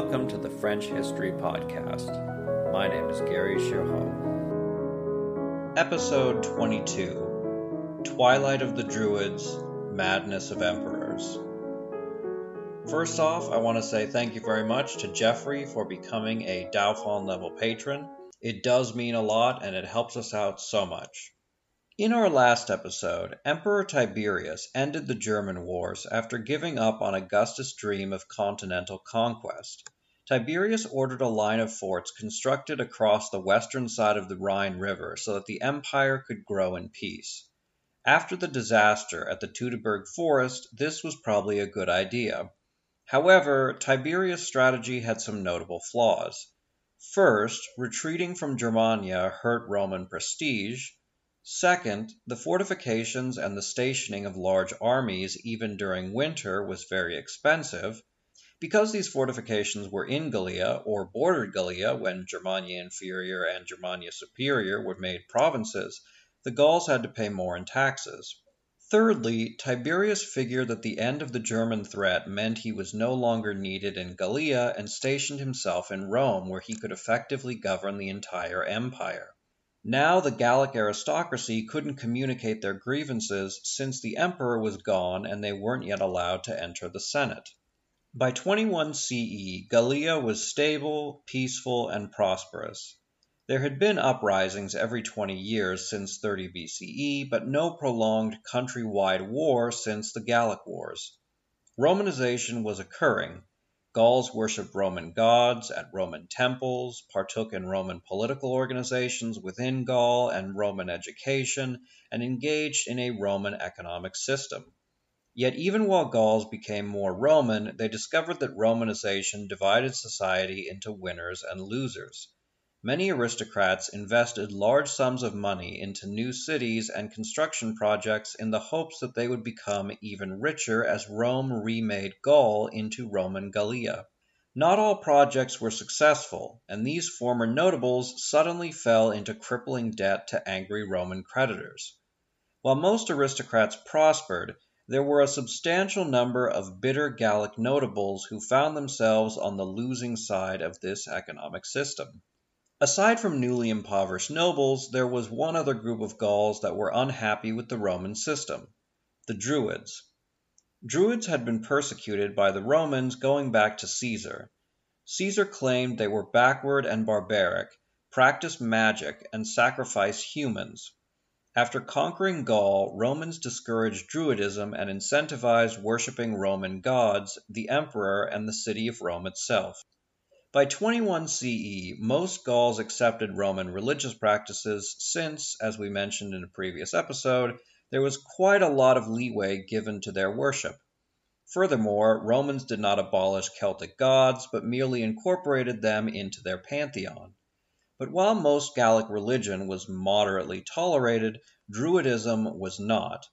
Welcome to the French History Podcast. My name is Gary Girod. Episode 22 Twilight of the Druids Madness of Emperors. First off, I want to say thank you very much to Jeffrey for becoming a Dauphin level patron. It does mean a lot and it helps us out so much. In our last episode, Emperor Tiberius ended the German wars after giving up on Augustus' dream of continental conquest. Tiberius ordered a line of forts constructed across the western side of the Rhine River so that the empire could grow in peace. After the disaster at the Teutoburg forest, this was probably a good idea. However, Tiberius' strategy had some notable flaws. First, retreating from Germania hurt Roman prestige. Second, the fortifications and the stationing of large armies even during winter was very expensive. Because these fortifications were in Gallia or bordered Gallia when Germania Inferior and Germania Superior were made provinces, the Gauls had to pay more in taxes. Thirdly, Tiberius figured that the end of the German threat meant he was no longer needed in Gallia and stationed himself in Rome where he could effectively govern the entire empire. Now the Gallic aristocracy couldn't communicate their grievances since the emperor was gone and they weren't yet allowed to enter the Senate. By 21 CE, Gallia was stable, peaceful, and prosperous. There had been uprisings every 20 years since 30 BCE, but no prolonged country-wide war since the Gallic Wars. Romanization was occurring, Gauls worshipped Roman gods at Roman temples, partook in Roman political organizations within Gaul and Roman education, and engaged in a Roman economic system. Yet even while Gauls became more Roman, they discovered that Romanization divided society into winners and losers. Many aristocrats invested large sums of money into new cities and construction projects in the hopes that they would become even richer as Rome remade Gaul into Roman Gallia. Not all projects were successful, and these former notables suddenly fell into crippling debt to angry Roman creditors. While most aristocrats prospered, there were a substantial number of bitter Gallic notables who found themselves on the losing side of this economic system. Aside from newly impoverished nobles, there was one other group of Gauls that were unhappy with the Roman system the Druids. Druids had been persecuted by the Romans going back to Caesar. Caesar claimed they were backward and barbaric, practiced magic, and sacrificed humans. After conquering Gaul, Romans discouraged Druidism and incentivized worshipping Roman gods, the emperor, and the city of Rome itself. By 21 CE, most Gauls accepted Roman religious practices since, as we mentioned in a previous episode, there was quite a lot of leeway given to their worship. Furthermore, Romans did not abolish Celtic gods, but merely incorporated them into their pantheon. But while most Gallic religion was moderately tolerated, Druidism was not.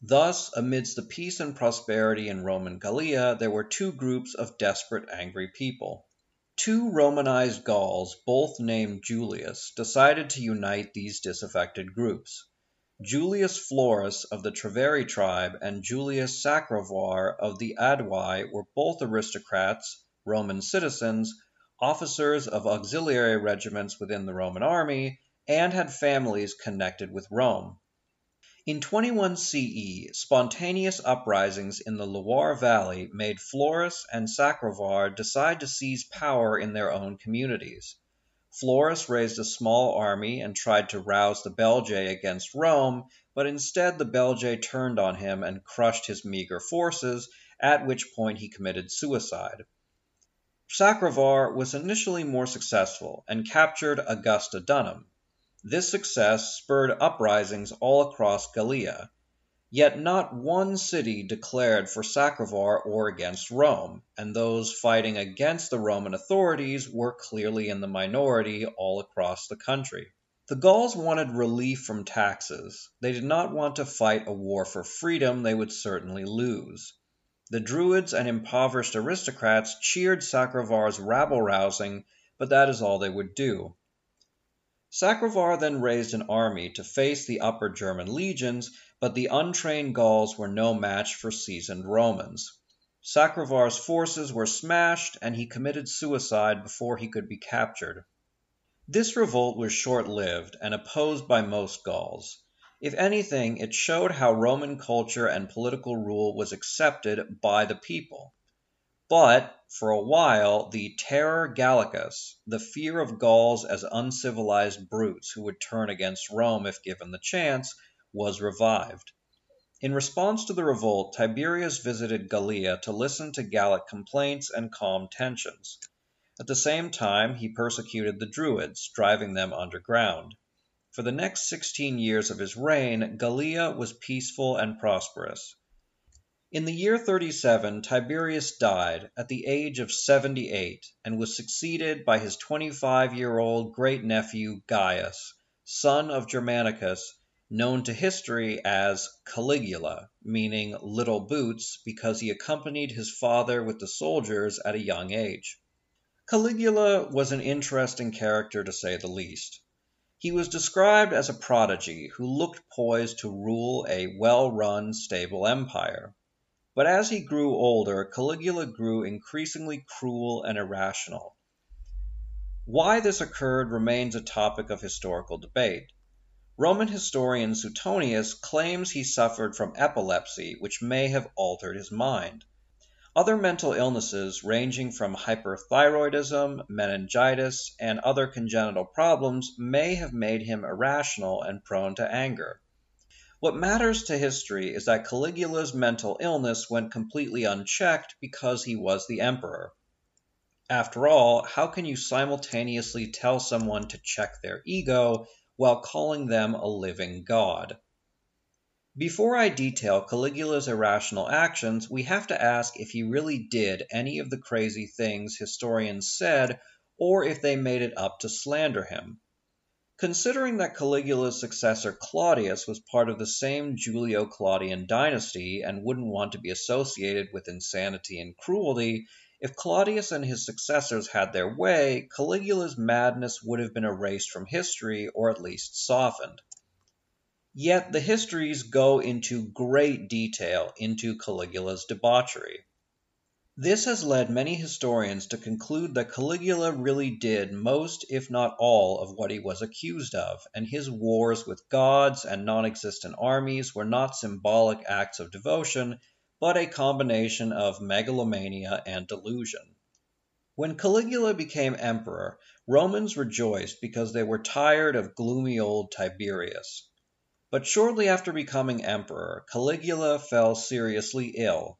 Thus, amidst the peace and prosperity in Roman Gallia, there were two groups of desperate, angry people. Two Romanized Gauls, both named Julius, decided to unite these disaffected groups. Julius Florus of the Treveri tribe and Julius Sacrovir of the Aedui were both aristocrats, Roman citizens, officers of auxiliary regiments within the Roman army, and had families connected with Rome. In 21 CE, spontaneous uprisings in the Loire Valley made Florus and Sacrovir decide to seize power in their own communities. Florus raised a small army and tried to rouse the Belgae against Rome, but instead the Belgae turned on him and crushed his meager forces, at which point he committed suicide. Sacrovir was initially more successful and captured Augustodunum. This success spurred uprisings all across Gallia. Yet not one city declared for Sacrovir or against Rome, and those fighting against the Roman authorities were clearly in the minority all across the country. The Gauls wanted relief from taxes. They did not want to fight a war for freedom they would certainly lose. The Druids and impoverished aristocrats cheered Sacrovir's rabble rousing, but that is all they would do. Sacrovir then raised an army to face the Upper German legions, but the untrained Gauls were no match for seasoned Romans. Sacrovir's forces were smashed and he committed suicide before he could be captured. This revolt was short lived and opposed by most Gauls. If anything, it showed how Roman culture and political rule was accepted by the people. But, for a while, the terror Gallicus, the fear of Gauls as uncivilized brutes who would turn against Rome if given the chance, was revived. In response to the revolt, Tiberius visited Gallia to listen to Gallic complaints and calm tensions. At the same time, he persecuted the Druids, driving them underground. For the next sixteen years of his reign, Gallia was peaceful and prosperous. In the year 37 Tiberius died, at the age of seventy eight, and was succeeded by his twenty five year old great nephew Gaius, son of Germanicus known to history as Caligula, meaning "little boots," because he accompanied his father with the soldiers at a young age. Caligula was an interesting character to say the least. He was described as a prodigy who looked poised to rule a well run, stable empire. But as he grew older, Caligula grew increasingly cruel and irrational. Why this occurred remains a topic of historical debate. Roman historian Suetonius claims he suffered from epilepsy which may have altered his mind. Other mental illnesses ranging from hyperthyroidism, meningitis, and other congenital problems may have made him irrational and prone to anger. What matters to history is that Caligula's mental illness went completely unchecked because he was the emperor. After all, how can you simultaneously tell someone to check their ego while calling them a living god. Before I detail Caligula's irrational actions, we have to ask if he really did any of the crazy things historians said or if they made it up to slander him. Considering that Caligula's successor Claudius was part of the same Julio Claudian dynasty and wouldn't want to be associated with insanity and cruelty, if Claudius and his successors had their way, Caligula's madness would have been erased from history or at least softened. Yet the histories go into great detail into Caligula's debauchery. This has led many historians to conclude that Caligula really did most, if not all, of what he was accused of, and his wars with gods and non existent armies were not symbolic acts of devotion, but a combination of megalomania and delusion. When Caligula became emperor, Romans rejoiced because they were tired of gloomy old Tiberius. But shortly after becoming emperor, Caligula fell seriously ill.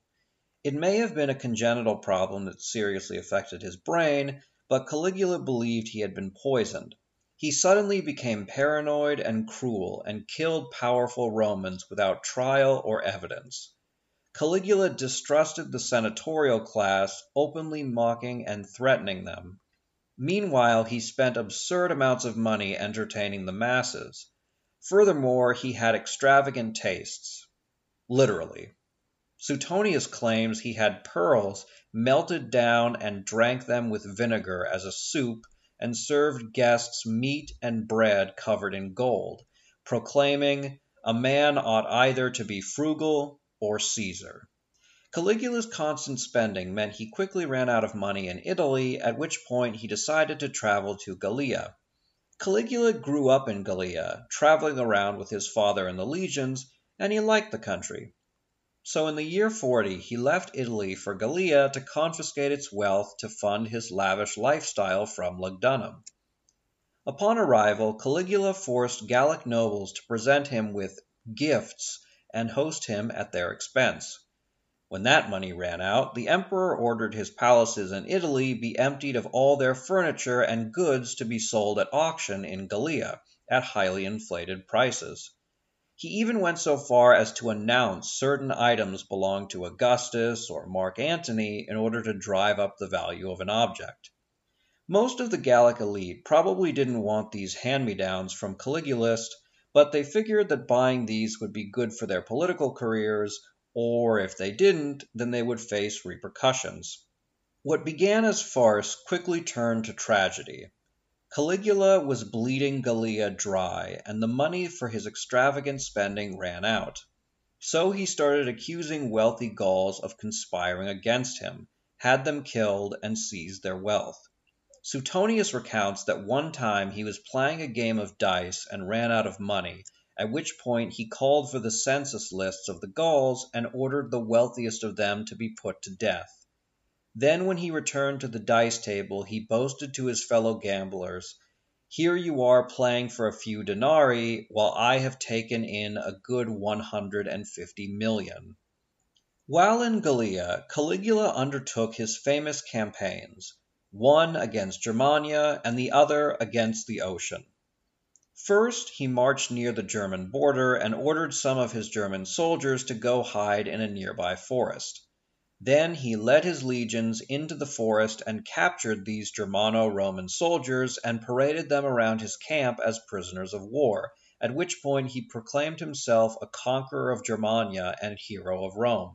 It may have been a congenital problem that seriously affected his brain, but Caligula believed he had been poisoned. He suddenly became paranoid and cruel and killed powerful Romans without trial or evidence. Caligula distrusted the senatorial class, openly mocking and threatening them. Meanwhile he spent absurd amounts of money entertaining the masses. Furthermore, he had extravagant tastes. Literally. Suetonius claims he had pearls melted down and drank them with vinegar as a soup and served guests meat and bread covered in gold, proclaiming, "A man ought either to be frugal or Caesar. Caligula's constant spending meant he quickly ran out of money in Italy, at which point he decided to travel to Gallia. Caligula grew up in Gallia, traveling around with his father in the legions, and he liked the country. So in the year 40 he left Italy for Gallia to confiscate its wealth to fund his lavish lifestyle from Lugdunum. Upon arrival, Caligula forced Gallic nobles to present him with gifts and host him at their expense. When that money ran out, the emperor ordered his palaces in Italy be emptied of all their furniture and goods to be sold at auction in Gallia at highly inflated prices. He even went so far as to announce certain items belonged to Augustus or Mark Antony in order to drive up the value of an object. Most of the Gallic elite probably didn't want these hand me downs from Caligulist but they figured that buying these would be good for their political careers, or if they didn't, then they would face repercussions. What began as farce quickly turned to tragedy. Caligula was bleeding Gallia dry, and the money for his extravagant spending ran out. So he started accusing wealthy Gauls of conspiring against him, had them killed, and seized their wealth. Suetonius recounts that one time he was playing a game of dice and ran out of money, at which point he called for the census lists of the Gauls and ordered the wealthiest of them to be put to death. Then when he returned to the dice table he boasted to his fellow gamblers, Here you are playing for a few denarii, while I have taken in a good one hundred and fifty million. While in Gallia, Caligula undertook his famous campaigns one against Germania and the other against the Ocean. First he marched near the German border and ordered some of his German soldiers to go hide in a nearby forest. Then he led his legions into the forest and captured these Germano Roman soldiers and paraded them around his camp as prisoners of war, at which point he proclaimed himself a conqueror of Germania and hero of Rome.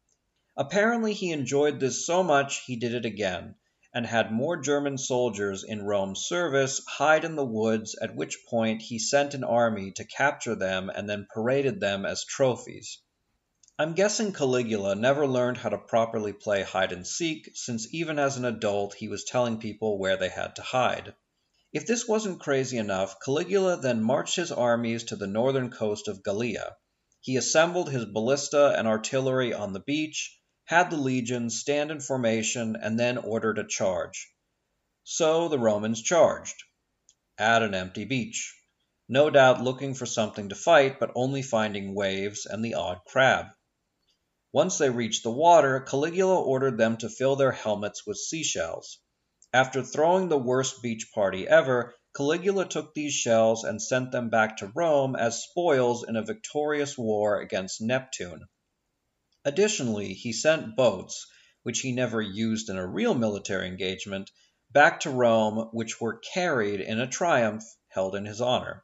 Apparently he enjoyed this so much he did it again and had more German soldiers in Rome's service hide in the woods, at which point he sent an army to capture them and then paraded them as trophies. I'm guessing Caligula never learned how to properly play hide and seek, since even as an adult he was telling people where they had to hide. If this wasn't crazy enough, Caligula then marched his armies to the northern coast of Gallia. He assembled his ballista and artillery on the beach, had the legions stand in formation, and then ordered a charge. So the Romans charged at an empty beach, no doubt looking for something to fight, but only finding waves and the odd crab. Once they reached the water, Caligula ordered them to fill their helmets with seashells. After throwing the worst beach party ever, Caligula took these shells and sent them back to Rome as spoils in a victorious war against Neptune. Additionally, he sent boats, which he never used in a real military engagement, back to Rome, which were carried in a triumph held in his honor.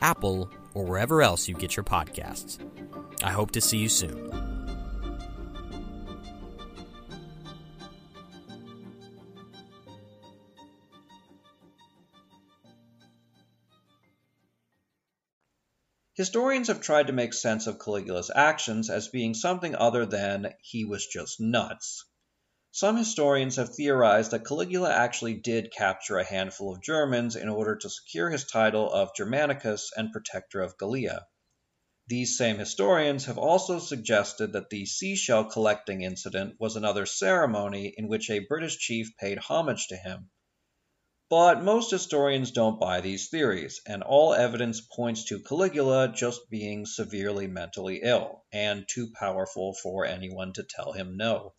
Apple, or wherever else you get your podcasts. I hope to see you soon. Historians have tried to make sense of Caligula's actions as being something other than he was just nuts. Some historians have theorized that Caligula actually did capture a handful of Germans in order to secure his title of Germanicus and Protector of Gallia. These same historians have also suggested that the seashell collecting incident was another ceremony in which a British chief paid homage to him. But most historians don't buy these theories, and all evidence points to Caligula just being severely mentally ill, and too powerful for anyone to tell him no.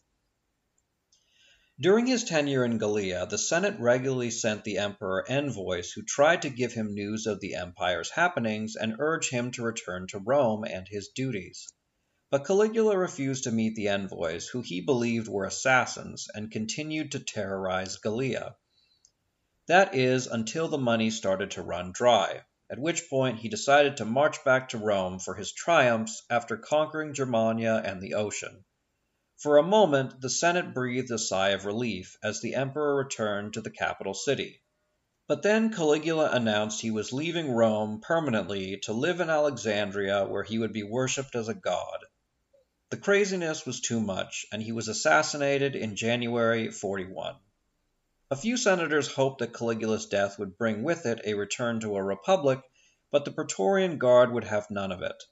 During his tenure in Gallia, the Senate regularly sent the emperor envoys who tried to give him news of the empire's happenings and urge him to return to Rome and his duties. But Caligula refused to meet the envoys, who he believed were assassins, and continued to terrorize Gallia. That is, until the money started to run dry, at which point he decided to march back to Rome for his triumphs after conquering Germania and the ocean. For a moment the Senate breathed a sigh of relief as the emperor returned to the capital city. But then Caligula announced he was leaving Rome permanently to live in Alexandria where he would be worshipped as a god. The craziness was too much, and he was assassinated in January 41. A few senators hoped that Caligula's death would bring with it a return to a republic, but the Praetorian Guard would have none of it.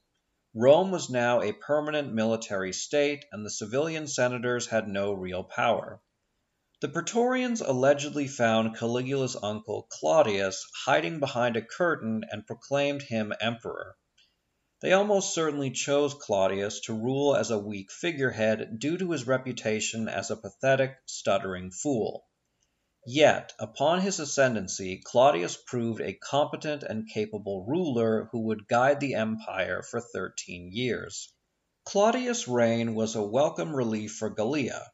Rome was now a permanent military state, and the civilian senators had no real power. The Praetorians allegedly found Caligula's uncle Claudius hiding behind a curtain and proclaimed him emperor. They almost certainly chose Claudius to rule as a weak figurehead due to his reputation as a pathetic, stuttering fool. Yet, upon his ascendancy, Claudius proved a competent and capable ruler who would guide the empire for thirteen years. Claudius' reign was a welcome relief for Gallia,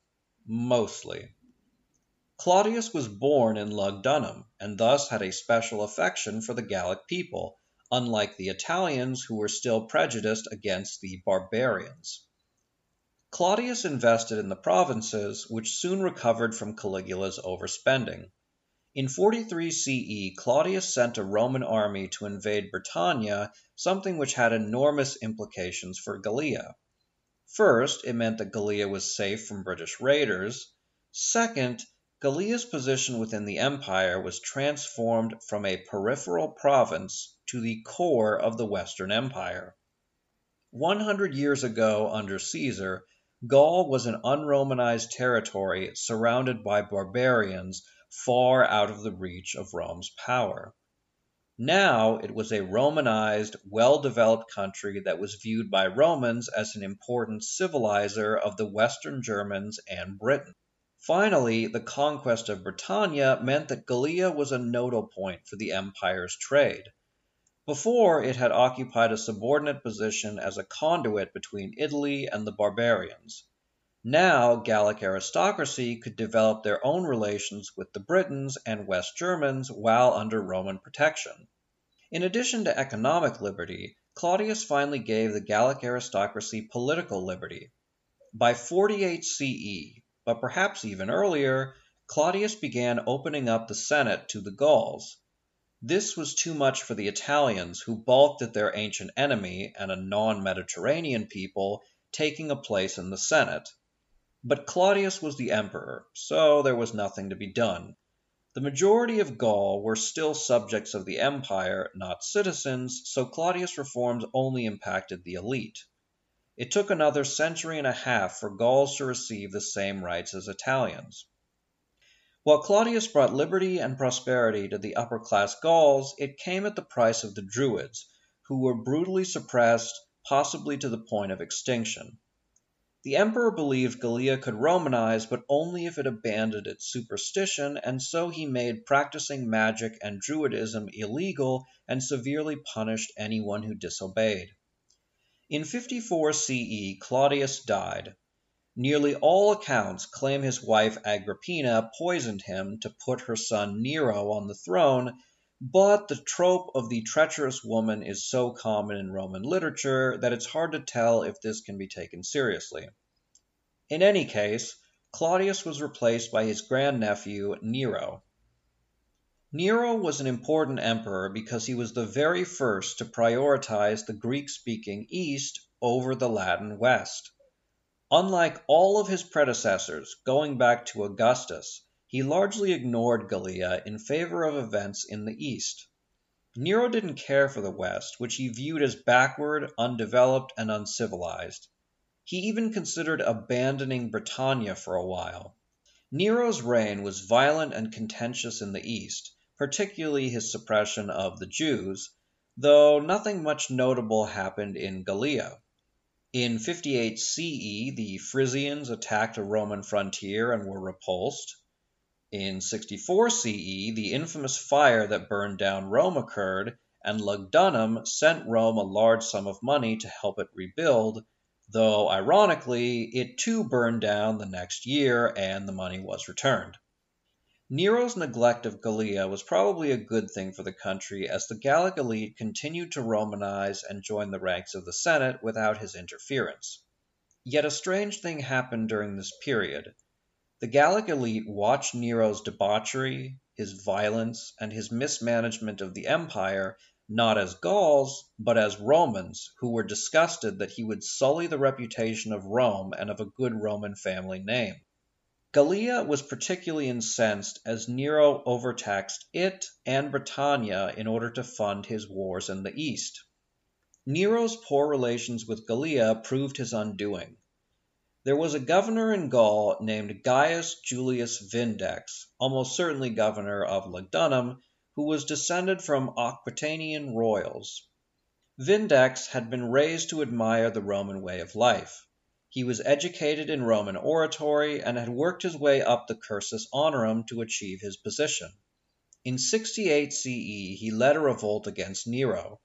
mostly. Claudius was born in Lugdunum, and thus had a special affection for the Gallic people, unlike the Italians who were still prejudiced against the barbarians. Claudius invested in the provinces, which soon recovered from Caligula's overspending. In 43 CE, Claudius sent a Roman army to invade Britannia, something which had enormous implications for Gallia. First, it meant that Gallia was safe from British raiders. Second, Gallia's position within the empire was transformed from a peripheral province to the core of the Western Empire. One hundred years ago, under Caesar, Gaul was an unromanized territory surrounded by barbarians far out of the reach of Rome's power. Now it was a Romanized, well developed country that was viewed by Romans as an important civilizer of the Western Germans and Britain. Finally, the conquest of Britannia meant that Gallia was a nodal point for the empire's trade. Before, it had occupied a subordinate position as a conduit between Italy and the barbarians. Now Gallic aristocracy could develop their own relations with the Britons and West Germans while under Roman protection. In addition to economic liberty, Claudius finally gave the Gallic aristocracy political liberty. By 48 CE, but perhaps even earlier, Claudius began opening up the Senate to the Gauls. This was too much for the Italians, who balked at their ancient enemy and a non Mediterranean people taking a place in the Senate. But Claudius was the emperor, so there was nothing to be done. The majority of Gaul were still subjects of the empire, not citizens, so Claudius' reforms only impacted the elite. It took another century and a half for Gauls to receive the same rights as Italians. While Claudius brought liberty and prosperity to the upper class Gauls, it came at the price of the Druids, who were brutally suppressed, possibly to the point of extinction. The emperor believed Gallia could Romanize, but only if it abandoned its superstition, and so he made practicing magic and Druidism illegal and severely punished anyone who disobeyed. In 54 CE Claudius died. Nearly all accounts claim his wife Agrippina poisoned him to put her son Nero on the throne, but the trope of the treacherous woman is so common in Roman literature that it's hard to tell if this can be taken seriously. In any case, Claudius was replaced by his grandnephew Nero. Nero was an important emperor because he was the very first to prioritize the Greek speaking East over the Latin West. Unlike all of his predecessors, going back to Augustus, he largely ignored Gallia in favor of events in the East. Nero didn't care for the West, which he viewed as backward, undeveloped, and uncivilized. He even considered abandoning Britannia for a while. Nero's reign was violent and contentious in the East particularly his suppression of the Jews, though nothing much notable happened in Gallia. In 58 CE, the Frisians attacked a Roman frontier and were repulsed. In 64 CE, the infamous fire that burned down Rome occurred, and Lugdunum sent Rome a large sum of money to help it rebuild, though ironically, it too burned down the next year and the money was returned. Nero's neglect of Gallia was probably a good thing for the country, as the Gallic elite continued to Romanize and join the ranks of the Senate without his interference. Yet a strange thing happened during this period. The Gallic elite watched Nero's debauchery, his violence, and his mismanagement of the empire not as Gauls, but as Romans, who were disgusted that he would sully the reputation of Rome and of a good Roman family name. Gallia was particularly incensed as Nero overtaxed it and Britannia in order to fund his wars in the East. Nero's poor relations with Gallia proved his undoing. There was a governor in Gaul named Gaius Julius Vindex, almost certainly governor of Lugdunum, who was descended from Aquitanian royals. Vindex had been raised to admire the Roman way of life. He was educated in Roman oratory and had worked his way up the cursus honorum to achieve his position. In 68 CE he led a revolt against Nero.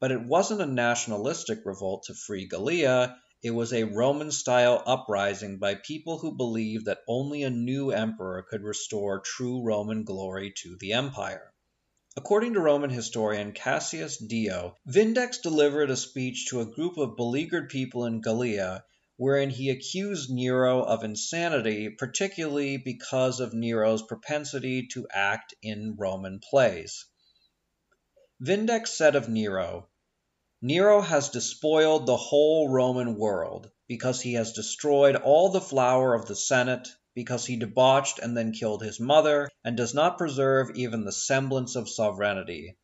But it wasn't a nationalistic revolt to free Gallia, it was a Roman style uprising by people who believed that only a new emperor could restore true Roman glory to the empire. According to Roman historian Cassius Dio, Vindex delivered a speech to a group of beleaguered people in Gallia wherein he accused Nero of insanity, particularly because of Nero's propensity to act in Roman plays. Vindex said of Nero, Nero has despoiled the whole Roman world, because he has destroyed all the flower of the Senate, because he debauched and then killed his mother, and does not preserve even the semblance of sovereignty.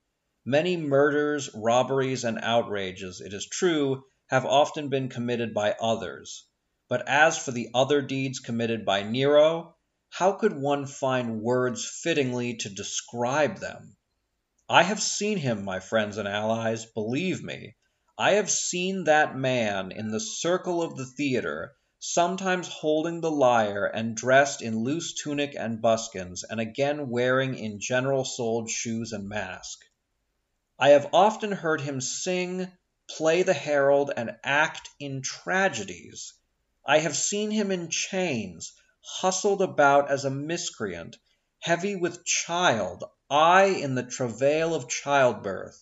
Many murders, robberies, and outrages, it is true, have often been committed by others. But as for the other deeds committed by Nero, how could one find words fittingly to describe them? I have seen him, my friends and allies, believe me. I have seen that man in the circle of the theatre sometimes holding the lyre and dressed in loose tunic and buskins, and again wearing in general soled shoes and mask. I have often heard him sing, play the herald, and act in tragedies. I have seen him in chains, hustled about as a miscreant, heavy with child, I in the travail of childbirth.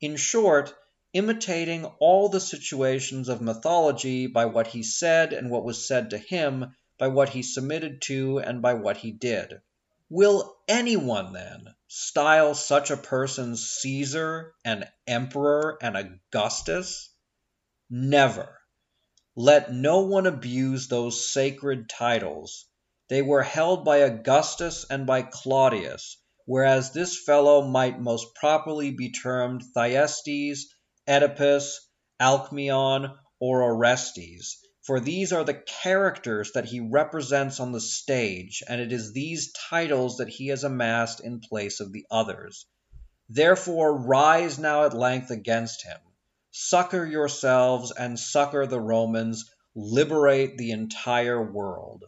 In short, imitating all the situations of mythology by what he said and what was said to him, by what he submitted to and by what he did. Will anyone, then, style such a person Caesar, an emperor, an Augustus? Never. Let no one abuse those sacred titles. They were held by Augustus and by Claudius, whereas this fellow might most properly be termed Thyestes Oedipus, Alcmaeon, or Orestes, for these are the characters that he represents on the stage, and it is these titles that he has amassed in place of the others. Therefore rise now at length against him. Succor yourselves and succor the Romans, liberate the entire world.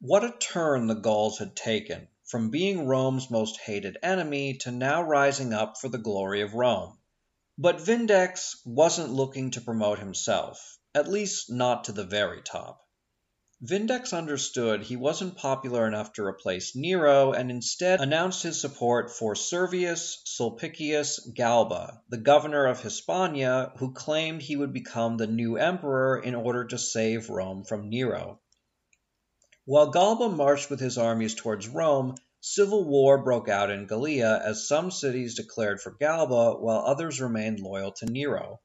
What a turn the Gauls had taken, from being Rome's most hated enemy to now rising up for the glory of Rome. But Vindex wasn't looking to promote himself, at least not to the very top. Vindex understood he wasn't popular enough to replace Nero and instead announced his support for Servius Sulpicius Galba, the governor of Hispania, who claimed he would become the new emperor in order to save Rome from Nero. While Galba marched with his armies towards Rome, Civil war broke out in Gallia as some cities declared for Galba while others remained loyal to Nero.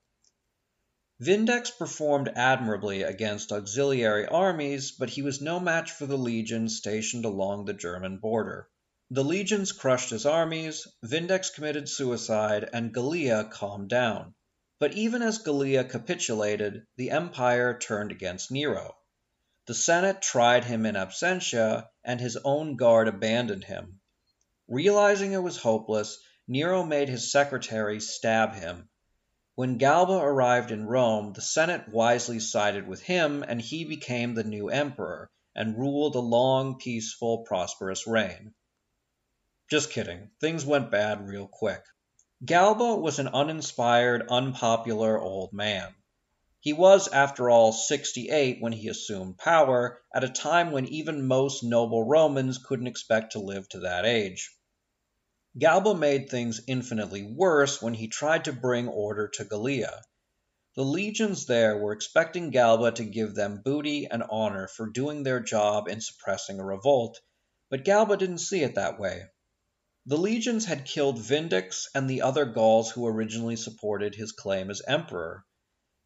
Vindex performed admirably against auxiliary armies, but he was no match for the legions stationed along the German border. The legions crushed his armies, Vindex committed suicide, and Gallia calmed down. But even as Gallia capitulated, the empire turned against Nero. The Senate tried him in absentia, and his own guard abandoned him. Realizing it was hopeless, Nero made his secretary stab him. When Galba arrived in Rome, the Senate wisely sided with him, and he became the new emperor, and ruled a long, peaceful, prosperous reign. Just kidding, things went bad real quick. Galba was an uninspired, unpopular old man. He was, after all, sixty eight when he assumed power, at a time when even most noble Romans couldn't expect to live to that age. Galba made things infinitely worse when he tried to bring order to Gallia. The legions there were expecting Galba to give them booty and honor for doing their job in suppressing a revolt, but Galba didn't see it that way. The legions had killed Vindex and the other Gauls who originally supported his claim as emperor.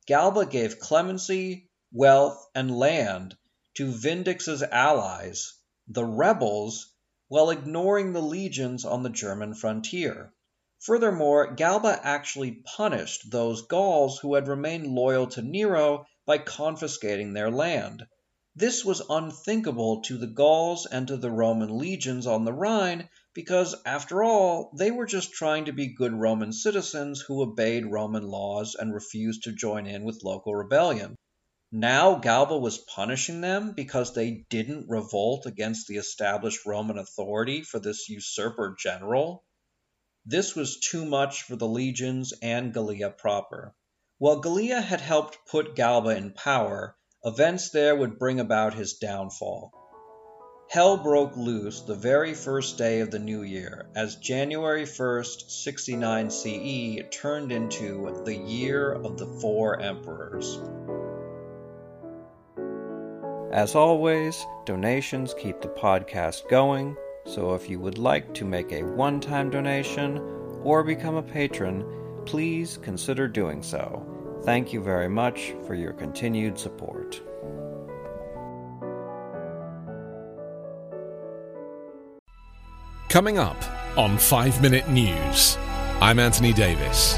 Galba gave clemency, wealth, and land to Vindex's allies, the rebels, while ignoring the legions on the German frontier. Furthermore, Galba actually punished those Gauls who had remained loyal to Nero by confiscating their land. This was unthinkable to the Gauls and to the Roman legions on the Rhine because, after all, they were just trying to be good Roman citizens who obeyed Roman laws and refused to join in with local rebellion. Now Galba was punishing them because they didn't revolt against the established Roman authority for this usurper general. This was too much for the legions and Gallia proper. While Gallia had helped put Galba in power, events there would bring about his downfall. Hell broke loose the very first day of the new year, as January 1st, 69 CE turned into the Year of the Four Emperors. As always, donations keep the podcast going, so if you would like to make a one time donation or become a patron, please consider doing so. Thank you very much for your continued support. Coming up on 5 Minute News, I'm Anthony Davis.